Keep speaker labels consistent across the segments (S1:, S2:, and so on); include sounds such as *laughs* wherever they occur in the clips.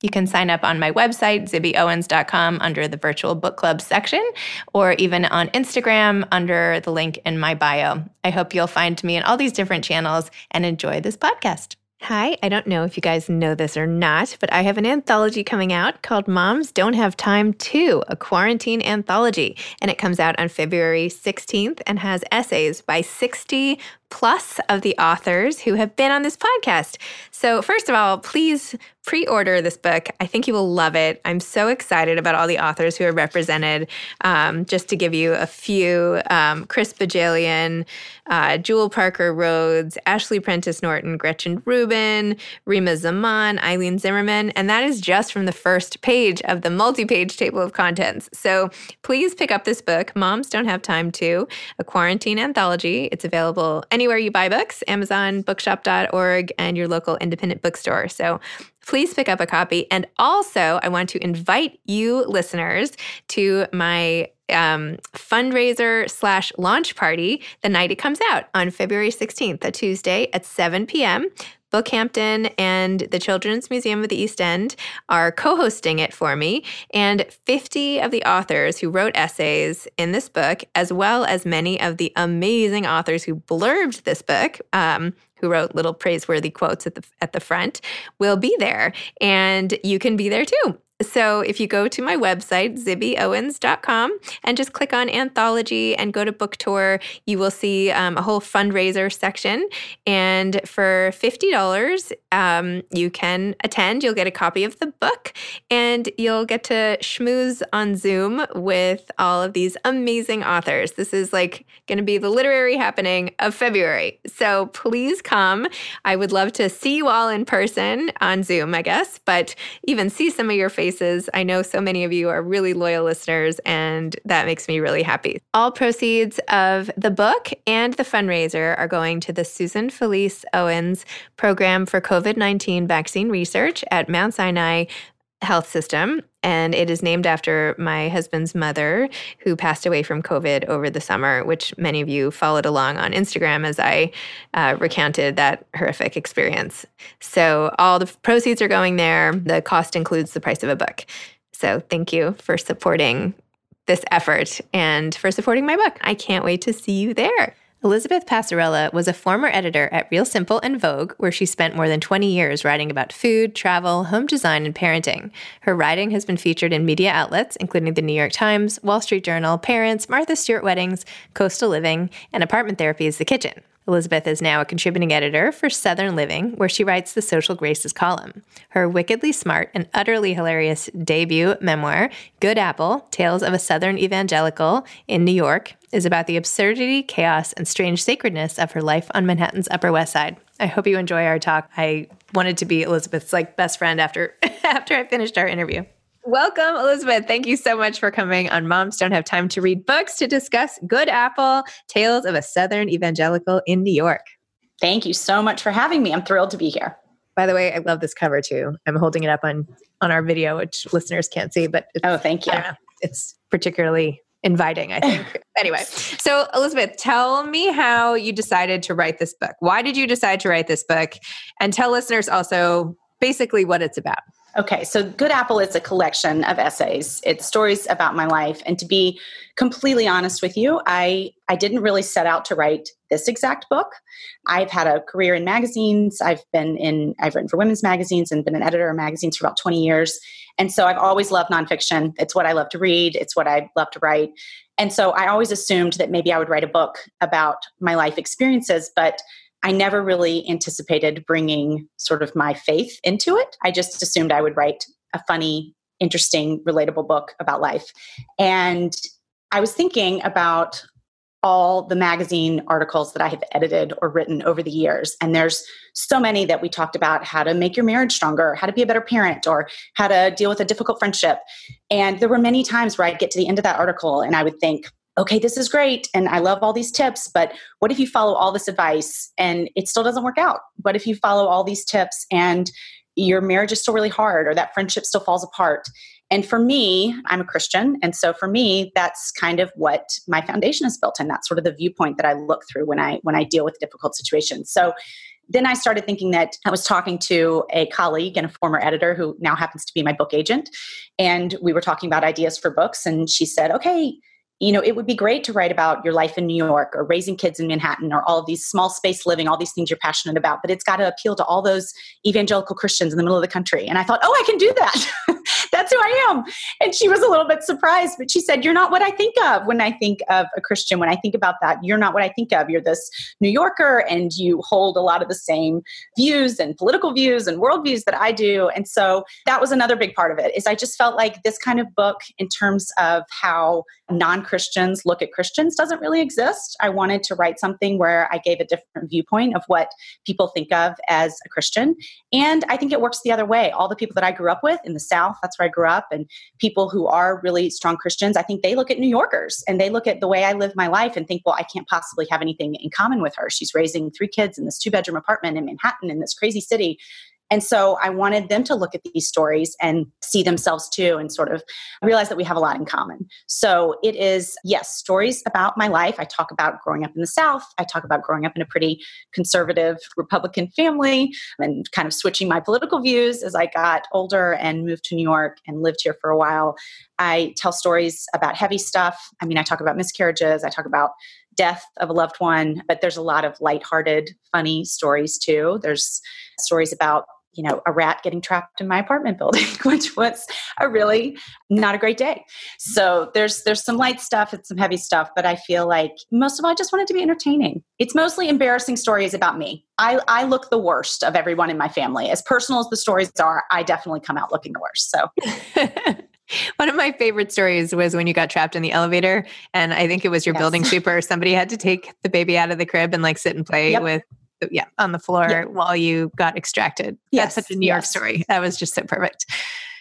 S1: You can sign up on my website, zibbyowens.com, under the virtual book club section, or even on Instagram under the link in my bio. I hope you'll find me in all these different channels and enjoy this podcast. Hi, I don't know if you guys know this or not, but I have an anthology coming out called Moms Don't Have Time To, a quarantine anthology. And it comes out on February 16th and has essays by 60 plus of the authors who have been on this podcast. So, first of all, please pre order this book. I think you will love it. I'm so excited about all the authors who are represented. Um, just to give you a few um, Chris Bohjalian, uh, Jewell Parker Rhodes, Ashley Prentice Norton, Gretchen Rubin, Reema Zaman, Eileen Zimmerman. And that is just from the first page of the multi page table of contents. So, please pick up this book, Moms Don't Have Time to, a quarantine anthology. It's available anywhere you buy books, Amazon, bookshop.org, and your local independent bookstore. So please pick up a copy. And also, I want to invite you listeners to my um, fundraiser slash launch party the night it comes out on February 16th, a Tuesday at 7 p.m. Bookhampton and the Children's Museum of the East End are co hosting it for me. And 50 of the authors who wrote essays in this book, as well as many of the amazing authors who blurbed this book, um, who wrote little praiseworthy quotes at the at the front will be there and you can be there too. So if you go to my website, zibbyowens.com, and just click on anthology and go to book tour, you will see um, a whole fundraiser section. And for $50, um, you can attend. You'll get a copy of the book and you'll get to schmooze on Zoom with all of these amazing authors. This is like going to be the literary happening of February. So please come. I would love to see you all in person on Zoom, I guess, but even see some of your faces I know so many of you are really loyal listeners, and that makes me really happy. All proceeds of the book and the fundraiser are going to the Susan Felice Owens Program for COVID 19 Vaccine Research at Mount Sinai Health System. And it is named after my husband's mother, who passed away from COVID over the summer, which many of you followed along on Instagram as I uh, recounted that horrific experience. So, all the proceeds are going there. The cost includes the price of a book. So, thank you for supporting this effort and for supporting my book. I can't wait to see you there. Elizabeth Passarella was a former editor at Real Simple and Vogue, where she spent more than 20 years writing about food, travel, home design, and parenting. Her writing has been featured in media outlets, including the New York Times, Wall Street Journal, Parents, Martha Stewart Weddings, Coastal Living, and Apartment Therapy the Kitchen. Elizabeth is now a contributing editor for Southern Living, where she writes the Social Graces column. Her wickedly smart and utterly hilarious debut memoir, Good Apple Tales of a Southern Evangelical in New York, is about the absurdity, chaos, and strange sacredness of her life on Manhattan's Upper West Side. I hope you enjoy our talk. I wanted to be Elizabeth's like best friend after *laughs* after I finished our interview. Welcome, Elizabeth. Thank you so much for coming on Moms Don't Have Time to Read Books to discuss Good Apple Tales of a Southern Evangelical in New York.
S2: Thank you so much for having me. I'm thrilled to be here.
S1: By the way, I love this cover too. I'm holding it up on on our video, which listeners can't see, but
S2: oh, thank you.
S1: It's particularly inviting, I think. *laughs* anyway, so Elizabeth, tell me how you decided to write this book. Why did you decide to write this book? And tell listeners also basically what it's about.
S2: Okay, so Good Apple is a collection of essays. It's stories about my life. And to be completely honest with you, I, I didn't really set out to write this exact book. I've had a career in magazines. I've been in, I've written for women's magazines and been an editor of magazines for about 20 years. And so I've always loved nonfiction. It's what I love to read, it's what I love to write. And so I always assumed that maybe I would write a book about my life experiences, but I never really anticipated bringing sort of my faith into it. I just assumed I would write a funny, interesting, relatable book about life. And I was thinking about all the magazine articles that I have edited or written over the years. And there's so many that we talked about how to make your marriage stronger, how to be a better parent, or how to deal with a difficult friendship. And there were many times where I'd get to the end of that article and I would think, okay, this is great and I love all these tips, but what if you follow all this advice and it still doesn't work out? What if you follow all these tips and your marriage is still really hard or that friendship still falls apart? And for me, I'm a Christian. And so for me, that's kind of what my foundation is built in. That's sort of the viewpoint that I look through when I when I deal with difficult situations. So then I started thinking that I was talking to a colleague and a former editor who now happens to be my book agent. And we were talking about ideas for books. And she said, okay, you know, it would be great to write about your life in New York or raising kids in Manhattan or all these small space living, all these things you're passionate about, but it's got to appeal to all those evangelical Christians in the middle of the country. And I thought, oh, I can do that. *laughs* That's who I am. And she was a little bit surprised, but she said, You're not what I think of when I think of a Christian. When I think about that, you're not what I think of. You're this New Yorker and you hold a lot of the same views and political views and worldviews that I do. And so that was another big part of it is I just felt like this kind of book in terms of how non-Christians look at Christians doesn't really exist. I wanted to write something where I gave a different viewpoint of what people think of as a Christian. And I think it works the other way. All the people that I grew up with in the South, that's where I grew up, and people who are really strong Christians, I think they look at New Yorkers and they look at the way I live my life and think, well, I can't possibly have anything in common with her. She's raising three kids in this two bedroom apartment in Manhattan in this crazy city. And so I wanted them to look at these stories and see themselves too and sort of realize that we have a lot in common. So it is, yes, stories about my life. I talk about growing up in the South. I talk about growing up in a pretty conservative Republican family and kind of switching my political views as I got older and moved to New York and lived here for a while. I tell stories about heavy stuff. I mean, I talk about miscarriages, I talk about death of a loved one, but there's a lot of lighthearted, funny stories too. There's stories about you know a rat getting trapped in my apartment building *laughs* which was a really not a great day so there's there's some light stuff and some heavy stuff but i feel like most of all i just wanted to be entertaining it's mostly embarrassing stories about me i i look the worst of everyone in my family as personal as the stories are i definitely come out looking the worst so *laughs*
S1: One of my favorite stories was when you got trapped in the elevator, and I think it was your yes. building super. Somebody had to take the baby out of the crib and like sit and play yep. with yeah, on the floor yep. while you got extracted. Yes. That's such a New York story. That was just so perfect.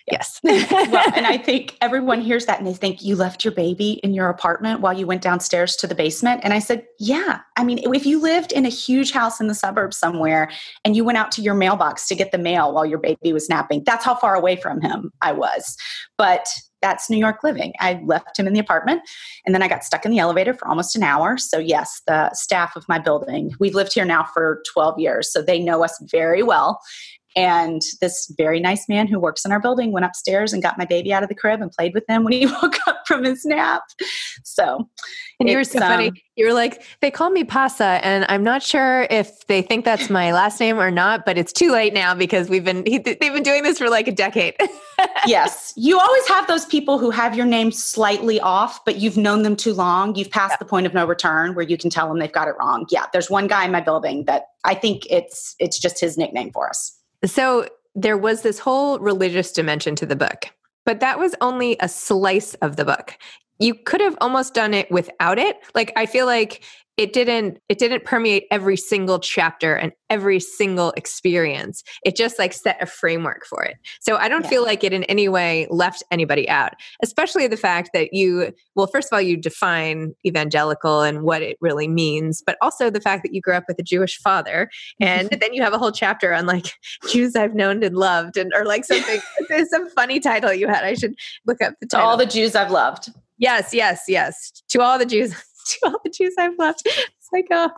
S1: Yes. *laughs*
S2: well, and I *laughs* think everyone hears that and they think you left your baby in your apartment while you went downstairs to the basement. And I said, yeah. I mean, if you lived in a huge house in the suburbs somewhere and you went out to your mailbox to get the mail while your baby was napping, that's how far away from him I was. But that's New York living. I left him in the apartment and then I got stuck in the elevator for almost an hour. So, yes, the staff of my building, we've lived here now for 12 years, so they know us very well. And this very nice man who works in our building went upstairs and got my baby out of the crib and played with him when he *laughs* woke up from his nap. So,
S1: and you were so um, funny. You were like, they call me Pasa, and I'm not sure if they think that's my last name or not, but it's too late now because we've been he, they've been doing this for like a decade. *laughs*
S2: yes, you always have those people who have your name slightly off, but you've known them too long. You've passed yeah. the point of no return where you can tell them they've got it wrong. Yeah, there's one guy in my building that I think it's it's just his nickname for us.
S1: So there was this whole religious dimension to the book, but that was only a slice of the book. You could have almost done it without it. Like, I feel like it didn't it didn't permeate every single chapter and every single experience. It just like set a framework for it. So i don't yeah. feel like it in any way left anybody out especially the fact that you well first of all you define evangelical and what it really means but also the fact that you grew up with a jewish father and *laughs* then you have a whole chapter on like jews i've known and loved and or like something *laughs* there's some funny title you had i should look up the title.
S2: to all the jews i've loved.
S1: Yes yes yes. To all the jews to all the Jews I've left. It's like, oh,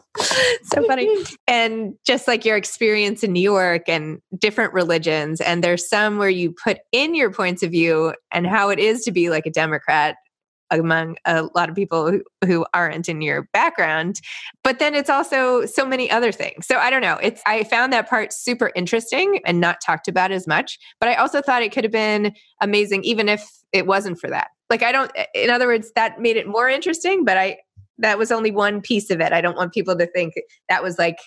S1: so funny. *laughs* and just like your experience in New York and different religions. And there's some where you put in your points of view and how it is to be like a Democrat among a lot of people who, who aren't in your background but then it's also so many other things so i don't know it's i found that part super interesting and not talked about as much but i also thought it could have been amazing even if it wasn't for that like i don't in other words that made it more interesting but i that was only one piece of it. I don't want people to think that was like,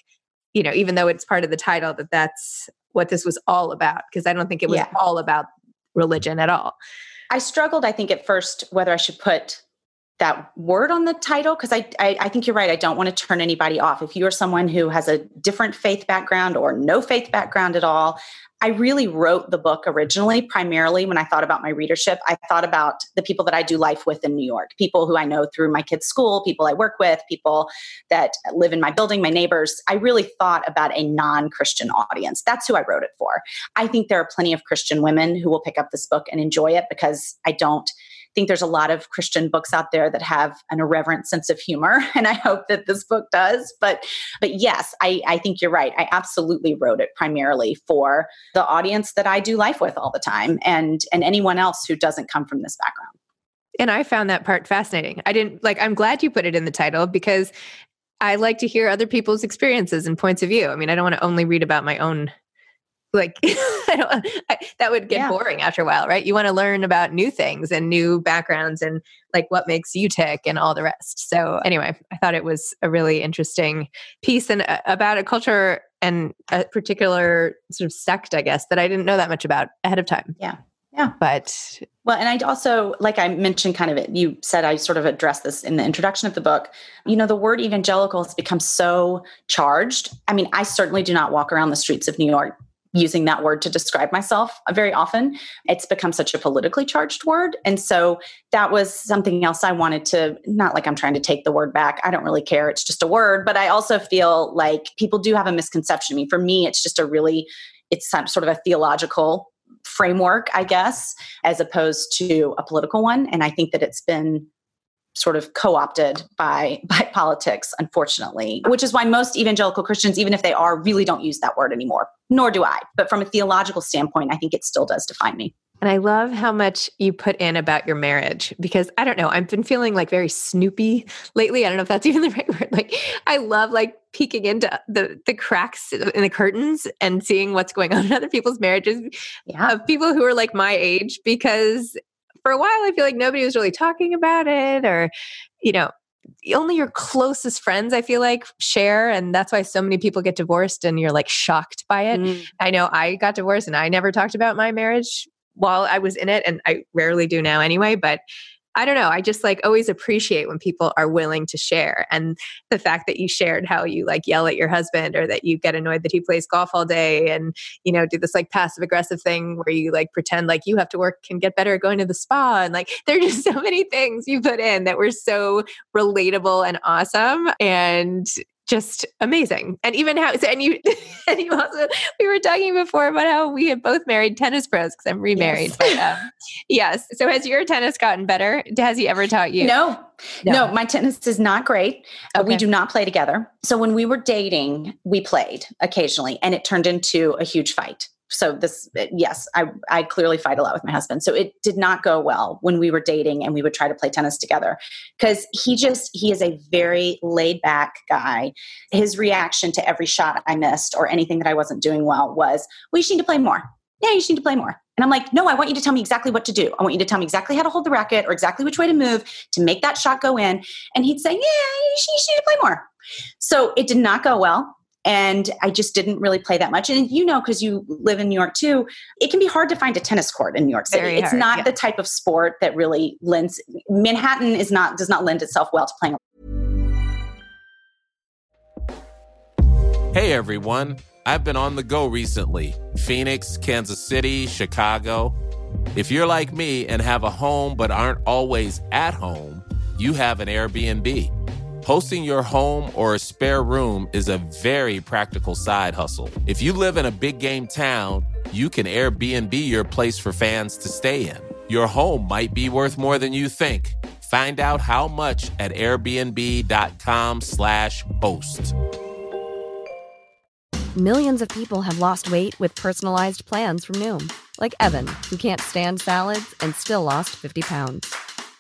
S1: you know, even though it's part of the title, that that's what this was all about, because I don't think it was yeah. all about religion at all.
S2: I struggled, I think, at first whether I should put that word on the title because I, I, I think you're right. I don't want to turn anybody off. If you are someone who has a different faith background or no faith background at all, I really wrote the book originally, primarily when I thought about my readership. I thought about the people that I do life with in New York, people who I know through my kids' school, people I work with, people that live in my building, my neighbors. I really thought about a non Christian audience. That's who I wrote it for. I think there are plenty of Christian women who will pick up this book and enjoy it because I don't think there's a lot of Christian books out there that have an irreverent sense of humor, *laughs* and I hope that this book does. But but yes, I, I think you're right. I absolutely wrote it primarily for the audience that I do life with all the time, and and anyone else who doesn't come from this background.
S1: And I found that part fascinating. I didn't like. I'm glad you put it in the title because I like to hear other people's experiences and points of view. I mean, I don't want to only read about my own like *laughs* I I, that would get yeah. boring after a while right? You want to learn about new things and new backgrounds and like what makes you tick and all the rest. So anyway i thought it was a really interesting piece and uh, about a culture and a particular sort of sect i guess that i didn't know that much about ahead of time.
S2: Yeah. Yeah.
S1: But
S2: well and i also like i mentioned kind of it you said i sort of addressed this in the introduction of the book. You know the word evangelical has become so charged. I mean i certainly do not walk around the streets of new york using that word to describe myself very often. It's become such a politically charged word. And so that was something else I wanted to, not like I'm trying to take the word back. I don't really care. It's just a word. But I also feel like people do have a misconception. I mean, for me, it's just a really, it's some sort of a theological framework, I guess, as opposed to a political one. And I think that it's been sort of co-opted by *laughs* by politics unfortunately which is why most evangelical christians even if they are really don't use that word anymore nor do i but from a theological standpoint i think it still does define me
S1: and I love how much you put in about your marriage because I don't know, I've been feeling like very snoopy lately. I don't know if that's *laughs* even the right word. Like I love like peeking into the the cracks in the curtains and seeing what's going on in other people's marriages yeah. of people who are like my age because for a while, I feel like nobody was really talking about it, or, you know, only your closest friends, I feel like, share. And that's why so many people get divorced and you're like shocked by it. Mm. I know I got divorced and I never talked about my marriage while I was in it, and I rarely do now anyway. But
S3: I don't know. I just like always appreciate when people are willing to share. And the fact that you shared how you like yell at your husband or that you get annoyed that he plays golf all day and, you know, do this like passive aggressive thing where you like pretend like you have to work and get better at going to the spa. And like there are just *laughs* so many things you put in that were so relatable and awesome. And just amazing. And even how and you *laughs* and you also we were talking before about how we have both married tennis pros because I'm remarried. Yes. But um, yes. So has your tennis gotten better? Has he ever taught you?
S2: No. No, no my tennis is not great. Uh, okay. we do not play together. So when we were dating, we played occasionally and it turned into a huge fight so this yes i i clearly fight a lot with my husband. So it did not go well when we were dating and we would try to play tennis together. Because he just he is a very laid back guy. His reaction to every shot i missed or anything that i wasn't doing well was well you need to play more. Yeah you need to play more. And i'm like no i want you to tell me exactly what to do. I want you to tell me exactly how to hold the racket or exactly which way to move to make that shot go in. And he'd say yeah you need to play more. So it did not go well and I just didn't really play that much. And you know, because you live in New York too, it can be hard to find a tennis court in New York City. Very it's hard, not yeah. the type of sport that really lends. Manhattan is not does not lend itself well to playing.
S4: Hey everyone, I've been on the go recently: Phoenix, Kansas City, Chicago. If you're like me and have a home but aren't always at home, you have an Airbnb. Hosting your home or a spare room is a very practical side hustle. If you live in a big game town, you can Airbnb your place for fans to stay in. Your home might be worth more than you think. Find out how much at airbnb.com/slash host.
S5: Millions of people have lost weight with personalized plans from Noom, like Evan, who can't stand salads and still lost 50 pounds.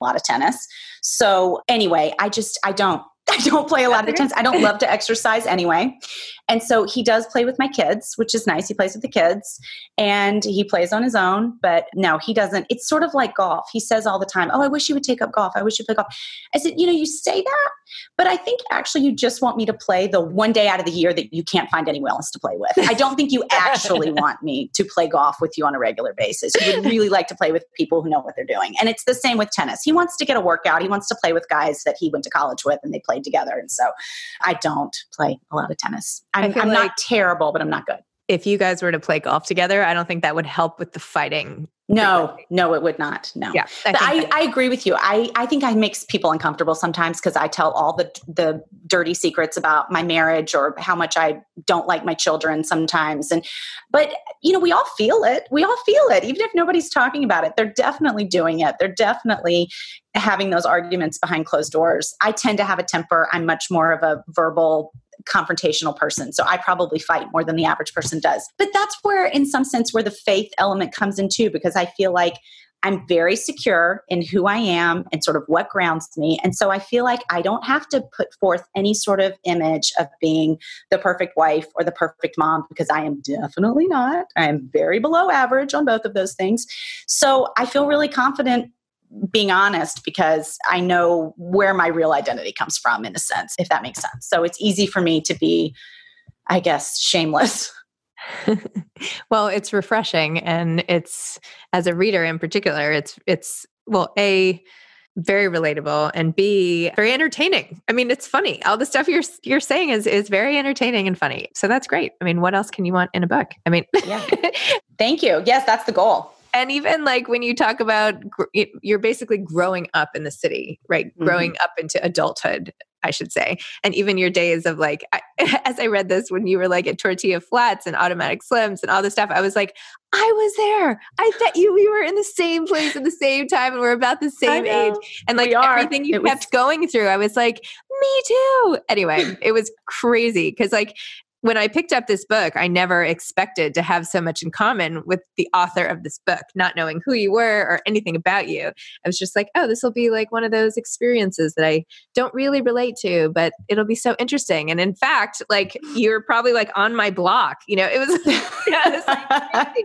S2: A lot of tennis. So anyway, I just I don't *laughs* I don't play a lot of tennis. I don't love to exercise anyway. And so he does play with my kids, which is nice. He plays with the kids and he plays on his own, but no, he doesn't. It's sort of like golf. He says all the time, Oh, I wish you would take up golf. I wish you play golf. I said, You know, you say that, but I think actually you just want me to play the one day out of the year that you can't find anyone else to play with. I don't think you actually *laughs* want me to play golf with you on a regular basis. You would really like to play with people who know what they're doing. And it's the same with tennis. He wants to get a workout. He wants to play with guys that he went to college with and they played together. And so I don't play a lot of tennis. I'm, I'm like not terrible, but I'm not good.
S3: If you guys were to play golf together, I don't think that would help with the fighting.
S2: No, no, it would not. No. Yeah, I, but I, I, agree with you. I, I think I makes people uncomfortable sometimes because I tell all the the dirty secrets about my marriage or how much I don't like my children sometimes. And but you know, we all feel it. We all feel it, even if nobody's talking about it. They're definitely doing it. They're definitely having those arguments behind closed doors. I tend to have a temper. I'm much more of a verbal confrontational person. So I probably fight more than the average person does. But that's where, in some sense, where the faith element comes in too, because I feel like I'm very secure in who I am and sort of what grounds me. And so I feel like I don't have to put forth any sort of image of being the perfect wife or the perfect mom because I am definitely not. I am very below average on both of those things. So I feel really confident being honest because I know where my real identity comes from, in a sense, if that makes sense. So it's easy for me to be, I guess, shameless. *laughs*
S1: well, it's refreshing, and it's as a reader in particular, it's it's well, a very relatable and b very entertaining. I mean it's funny. All the stuff you're you're saying is is very entertaining and funny. So that's great. I mean what else can you want in a book? I mean
S2: yeah. *laughs* Thank you. Yes that's the goal
S1: and even like when you talk about you're basically growing up in the city right? Mm-hmm. growing up into adulthood i should say. And even your days of like I, *laughs* as i read this when you were like at tortilla flats and automatic slims and all this stuff i was like i was there. I bet you we were in the same place at the same time and we're about the same age. And like everything you it kept was- going through i was like me too. Anyway it was crazy because like when I picked up this book, I never expected to have so much in common with the author of this book, not knowing who you were or anything about you. I was just like, oh, this will be like one of those experiences that I don't really relate to, but it'll be so interesting. And in fact, like you're probably like on my block, you know, it was, *laughs* it was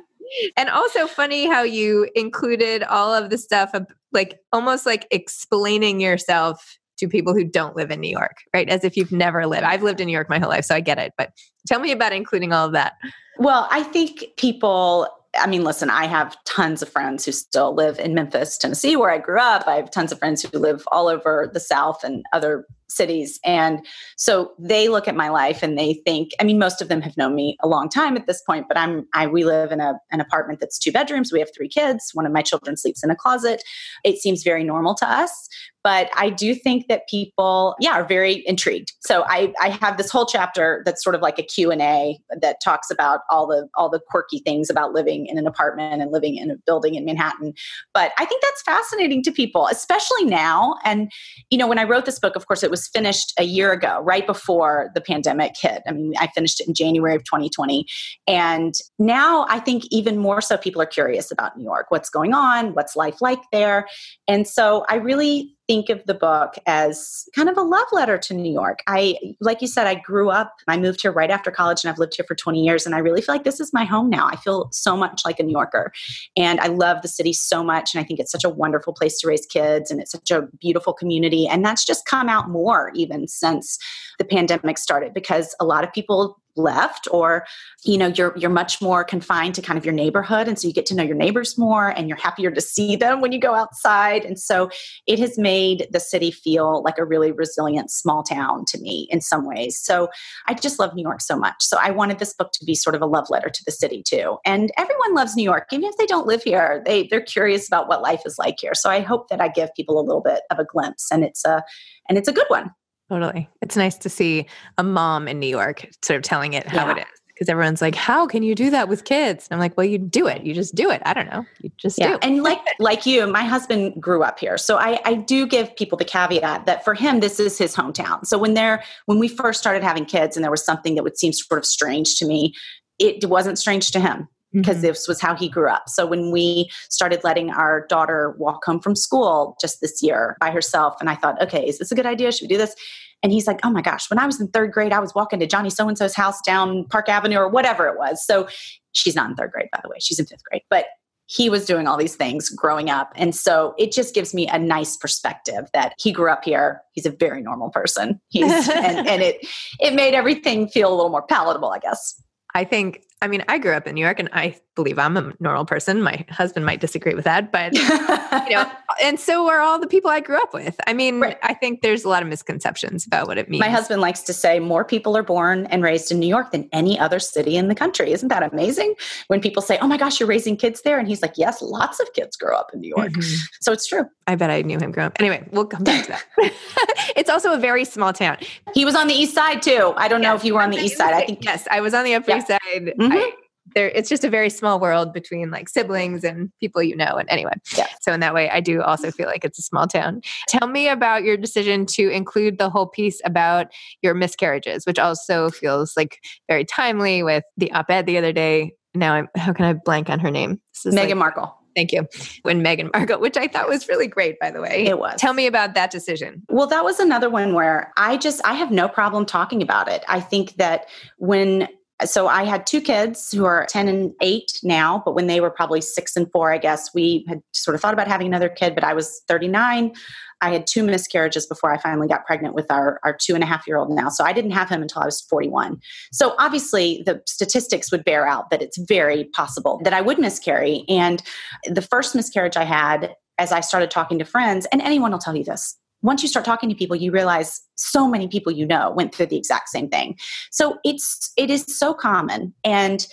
S1: and also funny how you included all of the stuff of like almost like explaining yourself to people who don't live in New York, right? As if you've never lived. I've lived in New York my whole life, so I get it. But tell me about including all of that.
S2: Well, I think people I mean, listen, I have tons of friends who still live in Memphis, Tennessee, where I grew up. I have tons of friends who live all over the South and other cities. And so they look at my life and they think, I mean, most of them have known me a long time at this point, but I'm, I, we live in a, an apartment that's two bedrooms. We have three kids. One of my children sleeps in a closet. It seems very normal to us but i do think that people yeah are very intrigued so i i have this whole chapter that's sort of like a q&a that talks about all the all the quirky things about living in an apartment and living in a building in manhattan but i think that's fascinating to people especially now and you know when i wrote this book of course it was finished a year ago right before the pandemic hit. I mean i finished it in january of 2020 and now i think even more so people are curious about new york. What's going on? What's life like there? And so i really think of the book as kind of a love letter to New York. I, like you said, I grew up, I moved here right after college and I've lived here for 20 years. And I really feel like this is my home now. I feel so much like a New Yorker. And I love the city so much. And I think it's such a wonderful place to raise kids and it's such a beautiful community. And that's just come out more even since the pandemic started because a lot of people left or you know you're you're much more confined to kind of your neighborhood. And so you get to know your neighbors more and you're happier to see them when you go outside. And so it has made the city feel like a really resilient small town to me in some ways. So i just love new york so much. So i wanted this book to be sort of a love letter to the city too. And everyone loves new york. Even if they don't live here they they're curious about what life is like here. So i hope that i give people a little bit of a glimpse and it's a and it's a good one
S1: Totally. It's nice to see a mom in New York sort of telling it how yeah. it is. Because everyone's like, how can you do that with kids? And I'm like, well, you do it. You just do it. I don't know. You just yeah. do.
S2: And like like you, my husband grew up here. So I, I do give people the caveat that for him, this is his hometown. So when they're when we first started having kids and there was something that would seem sort of strange to me, it wasn't strange to him because mm-hmm. this was how he grew up. So when we started letting our daughter walk home from school just this year by herself, and I thought, okay, is this a good idea? Should we do this? And he's like, oh my gosh, when I was in third grade, I was walking to Johnny so and so's house down Park Avenue or whatever it was. So she's not in third grade, by the way, she's in fifth grade. But he was doing all these things growing up. And so it just gives me a nice perspective that he grew up here. He's a very normal person. He's, *laughs* and, and it, it made everything feel a little more palatable, I guess.
S1: I think I mean, I grew up in New York and I believe I'm a normal person. My husband might disagree with that, but *laughs* you know, and so are all the people I grew up with. I mean, right. I think there's a lot of misconceptions about what it means.
S2: My husband likes to say more people are born and raised in New York than any other city in the country. Isn't that amazing? When people say, "Oh my gosh, you're raising kids there." And he's like, "Yes, lots of kids grow up in New York." Mm-hmm. So it's true.
S1: I bet I knew him growing up. Anyway, we'll come back to that. *laughs* *laughs* it's also a very small town.
S2: He was on the east side too. I don't yes, know if you were on the east side. I think
S1: yes, I was on the upper yeah. east side. Mm-hmm. Mm-hmm. I, there it's just a very small world between like siblings and people you know and anyway yeah. so in that way i do also feel like it's a small town tell me about your decision to include the whole piece about your miscarriages which also feels like very timely with the op-ed the other day now i'm how can i blank on her name This
S2: meghan like, markle
S1: Thank you. When Meghan Markle, which I thought was really great, by the way.
S2: It was.
S1: Tell me about that decision.
S2: Well, that was another one where I just I have no problem talking about it. I think that when so I had two kids who are 10 and 8 now, but when they were probably 6 and 4, I guess we had sort of thought about having another kid, but I was 39. I had two miscarriages before I finally got pregnant with our, our two and a half year old now. So I didn't have him until I was 41. So obviously, the statistics would bear out that it's very possible that I would miscarry. And the first miscarriage I had, as I started talking to friends, and anyone will tell you this, once you start talking to people you realize so many people you know went through the exact same thing. So it's it is so common. And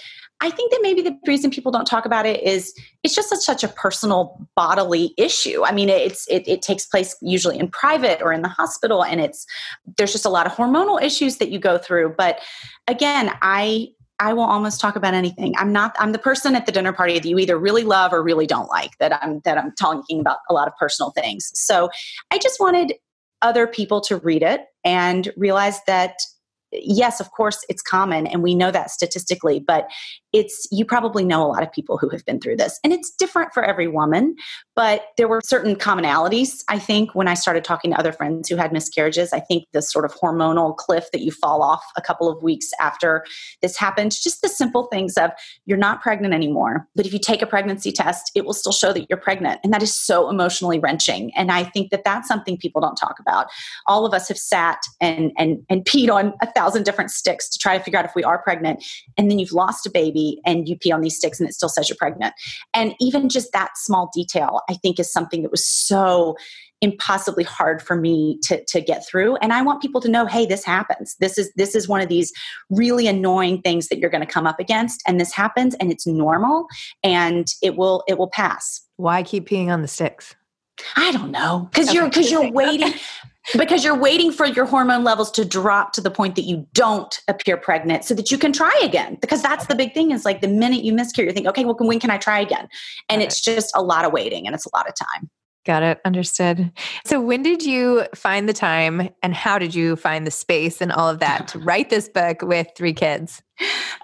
S2: i think that maybe the reason people don't talk about it is it's just a, such a personal bodily issue. I mean it's it, it takes place usually in private or in the hospital and it's there's just a lot of hormonal issues that you go through. But again i I will almost talk about anything. I'm not I'm the person at the dinner party that you either really love or really don't like that I'm that I'm talking about a lot of personal things. So I just wanted other people to read it and realize that yes, of course, it's common, and we know that statistically, but it's you probably know a lot of people who have been through this, and it's different for every woman. But there were certain commonalities, I think, when I started talking to other friends who had miscarriages. I think the sort of hormonal cliff that you fall off a couple of weeks after this happens just the simple things of you're not pregnant anymore, but if you take a pregnancy test, it will still show that you're pregnant. And that is so emotionally wrenching. And I think that that's something people don't talk about. All of us have sat and, and, and peed on a thousand different sticks to try to figure out if we are pregnant. And then you've lost a baby and you pee on these sticks and it still says you're pregnant. And even just that small detail, I think, is something that was so impossibly hard for me to, to get through. And i want people to know hey this happens. This is this is one of these really annoying things that you're going to come up against and this happens and it's normal and it will it will pass.
S1: Why keep peeing on the sticks?
S2: I don't know. Because okay. you're because you're waiting *laughs* because you're waiting for your hormone levels to drop to the point that you don't appear pregnant so that you can try again. Because that's the big thing is like the minute you miscarry you think okay well when can i try again? And it's just a lot of waiting and it's a lot of time
S1: Got it. Understood. So, when did you find the time and how did you find the space and all of that to *laughs* write this book with three kids?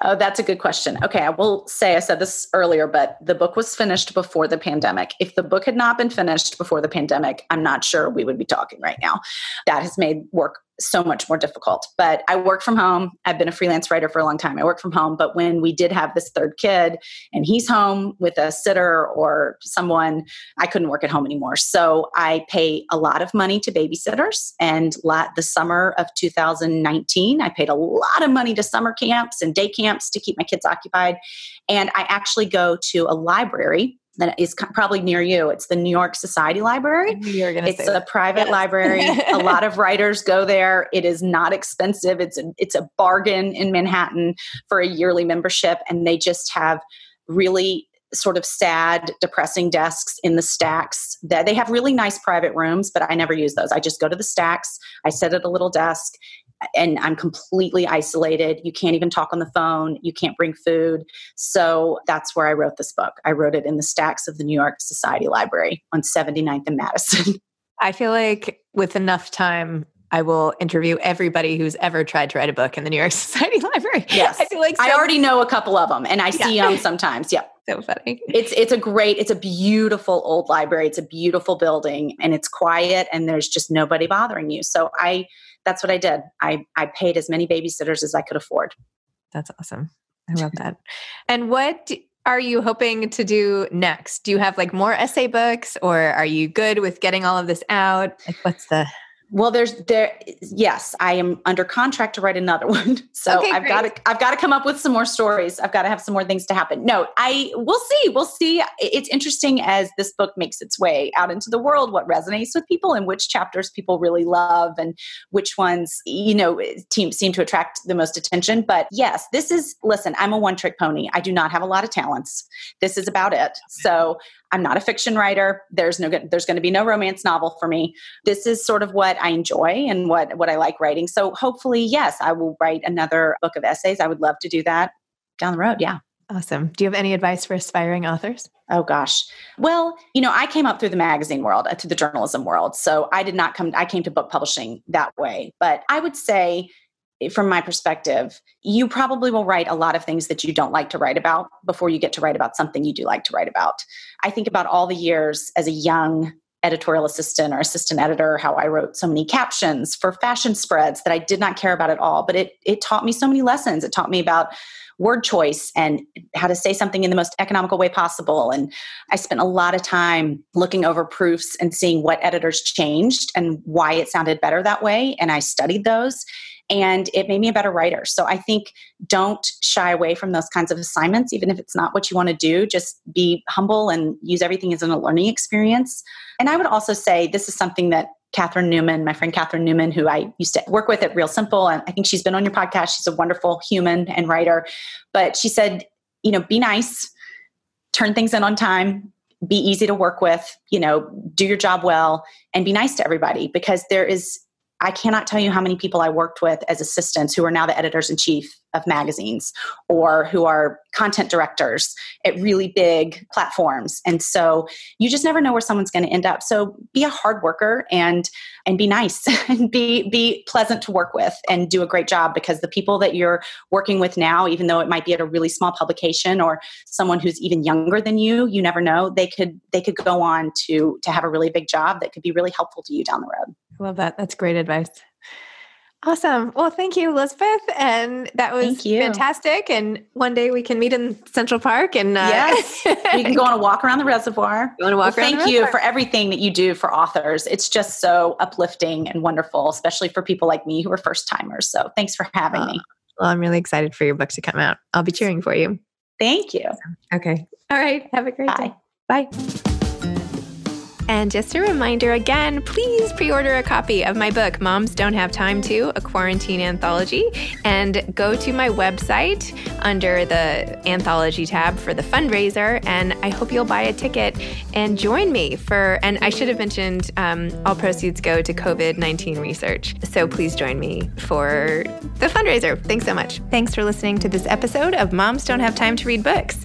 S2: Oh, that's a good question. Okay, I will say I said this earlier, but the book was finished before the pandemic. If the book had not been finished before the pandemic, I'm not sure we would be talking right now. That has made work so much more difficult. But I work from home. I've been a freelance writer for a long time. I work from home. But when we did have this third kid and he's home with a sitter or someone, I couldn't work at home anymore. So I pay a lot of money to babysitters. And the summer of 2019, I paid a lot of money to summer camps and day camps to keep my kids occupied. And I actually go to a library that is probably near you. It's the New York Society Library. You're gonna it's a private yes. library. a *laughs* lot of writers go there. It is not expensive. It's a, it's a bargain in Manhattan for a yearly membership, and they just have really sort of sad, depressing desks in the stacks. That they have really nice private rooms, but I never use those. I just go to the stacks. I sit at a little desk, and I'm completely isolated. You can't even talk on the phone. You can't bring food. So that's where I wrote this book. I wrote it in the stacks of the New York Society Library on 79th and Madison. *laughs*
S1: I feel like with enough time, I will interview everybody who's ever tried to write a book in the New York *laughs* Society Library.
S2: Yes, I feel like so- I already know a couple of them, and I see yeah. them *laughs* sometimes. Yep.
S1: So funny.
S2: It's it's a great, it's a beautiful old library. It's a beautiful building, and it's quiet, and there's just nobody bothering you. So I that's what I did. I, I paid as many babysitters as I could afford.
S1: That's awesome. I love that. And what are you hoping to do next? Do you have like more essay books or are you good with getting all of this out? Like what's the
S2: well, there's there. Yes, I am under contract to write another *laughs* one, so okay, I've got to I've got to come up with some more stories. I've got to have some more things to happen. No, I we'll see. We'll see. It's interesting as this book makes its way out into the world, what resonates with people and which chapters people really love, and which ones you know team seem to attract the most attention. But yes, this is. Listen, I'm a one trick pony. I do not have a lot of talents. This is about it. So I'm not a fiction writer. There's no there's going to be no romance novel for me. This is sort of what I enjoy and what what I like writing. So hopefully, yes, I will write another book of essays. I would love to do that down the road. Yeah.
S1: Awesome. Do you have any advice for aspiring authors?
S2: Oh gosh. Well, you know, I came up through the magazine world, uh, through the journalism world. So I did not come I came to book publishing that way. But I would say from my perspective, you probably will write a lot of things that you don't like to write about before you get to write about something you do like to write about. I think about all the years as a young editorial assistant or assistant editor how i wrote so many captions for fashion spreads that i did not care about at all but it it taught me so many lessons it taught me about word choice and how to say something in the most economical way possible. And I spent a lot of time looking over proofs and seeing what editors changed and why it sounded better that way. And I studied those and it made me a better writer. So I think don't shy away from those kinds of assignments, even if it's not what you want to do. Just be humble and use everything as a learning experience. And I would also say this is something that Catherine Newman, my friend Catherine Newman, who I used to work with at Real Simple. And I think she's been on your podcast. She's a wonderful human and writer. But she said, you know, be nice, turn things in on time, be easy to work with, you know, do your job well, and be nice to everybody because there is, I cannot tell you how many people I worked with as assistants who are now the editors in chief of magazines or who are content directors at really big platforms. And so you just never know where someone's going to end up. So be a hard worker and and be nice *laughs* and be be pleasant to work with and do a great job because the people that you're working with now even though it might be at a really small publication or someone who's even younger than you you never know they could they could go on to to have a really big job that could be really helpful to you down the road
S1: love that that's great advice Awesome. Well, thank you, Elizabeth. And that was fantastic. And one day we can meet in Central Park and
S2: uh, yes, *laughs* we can go on a walk around the reservoir.
S1: You want to walk
S2: well, Thank you for everything that you do for authors. It's just so uplifting and wonderful, especially for people like me who are first timers. So thanks for having me.
S1: Well, I'm really excited for your book to come out. I'll be cheering for you.
S2: Thank you.
S1: Okay. All right. Have a great
S2: Bye.
S1: day. Bye. And just a reminder again, please pre order a copy of my book, Moms Don't Have Time to, a quarantine anthology, and go to my website under the anthology tab for the fundraiser. And I hope you'll buy a ticket and join me for, and I should have mentioned um, all proceeds go to COVID 19 research. So please join me for the fundraiser. Thanks so much. Thanks for listening to this episode of Moms Don't Have Time to Read Books.